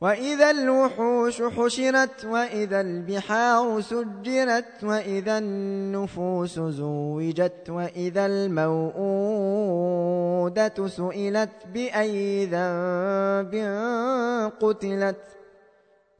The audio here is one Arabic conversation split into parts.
وإذا الوحوش حشرت وإذا البحار سجرت وإذا النفوس زوجت وإذا الموءودة سئلت بأي ذنب قتلت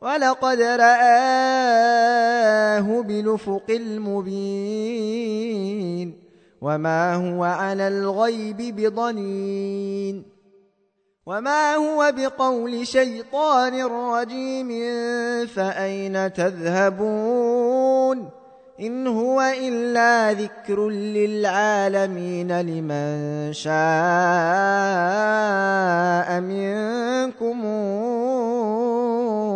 ولقد رآه بلفق المبين وما هو على الغيب بضنين وما هو بقول شيطان رجيم فأين تذهبون إن هو إلا ذكر للعالمين لمن شاء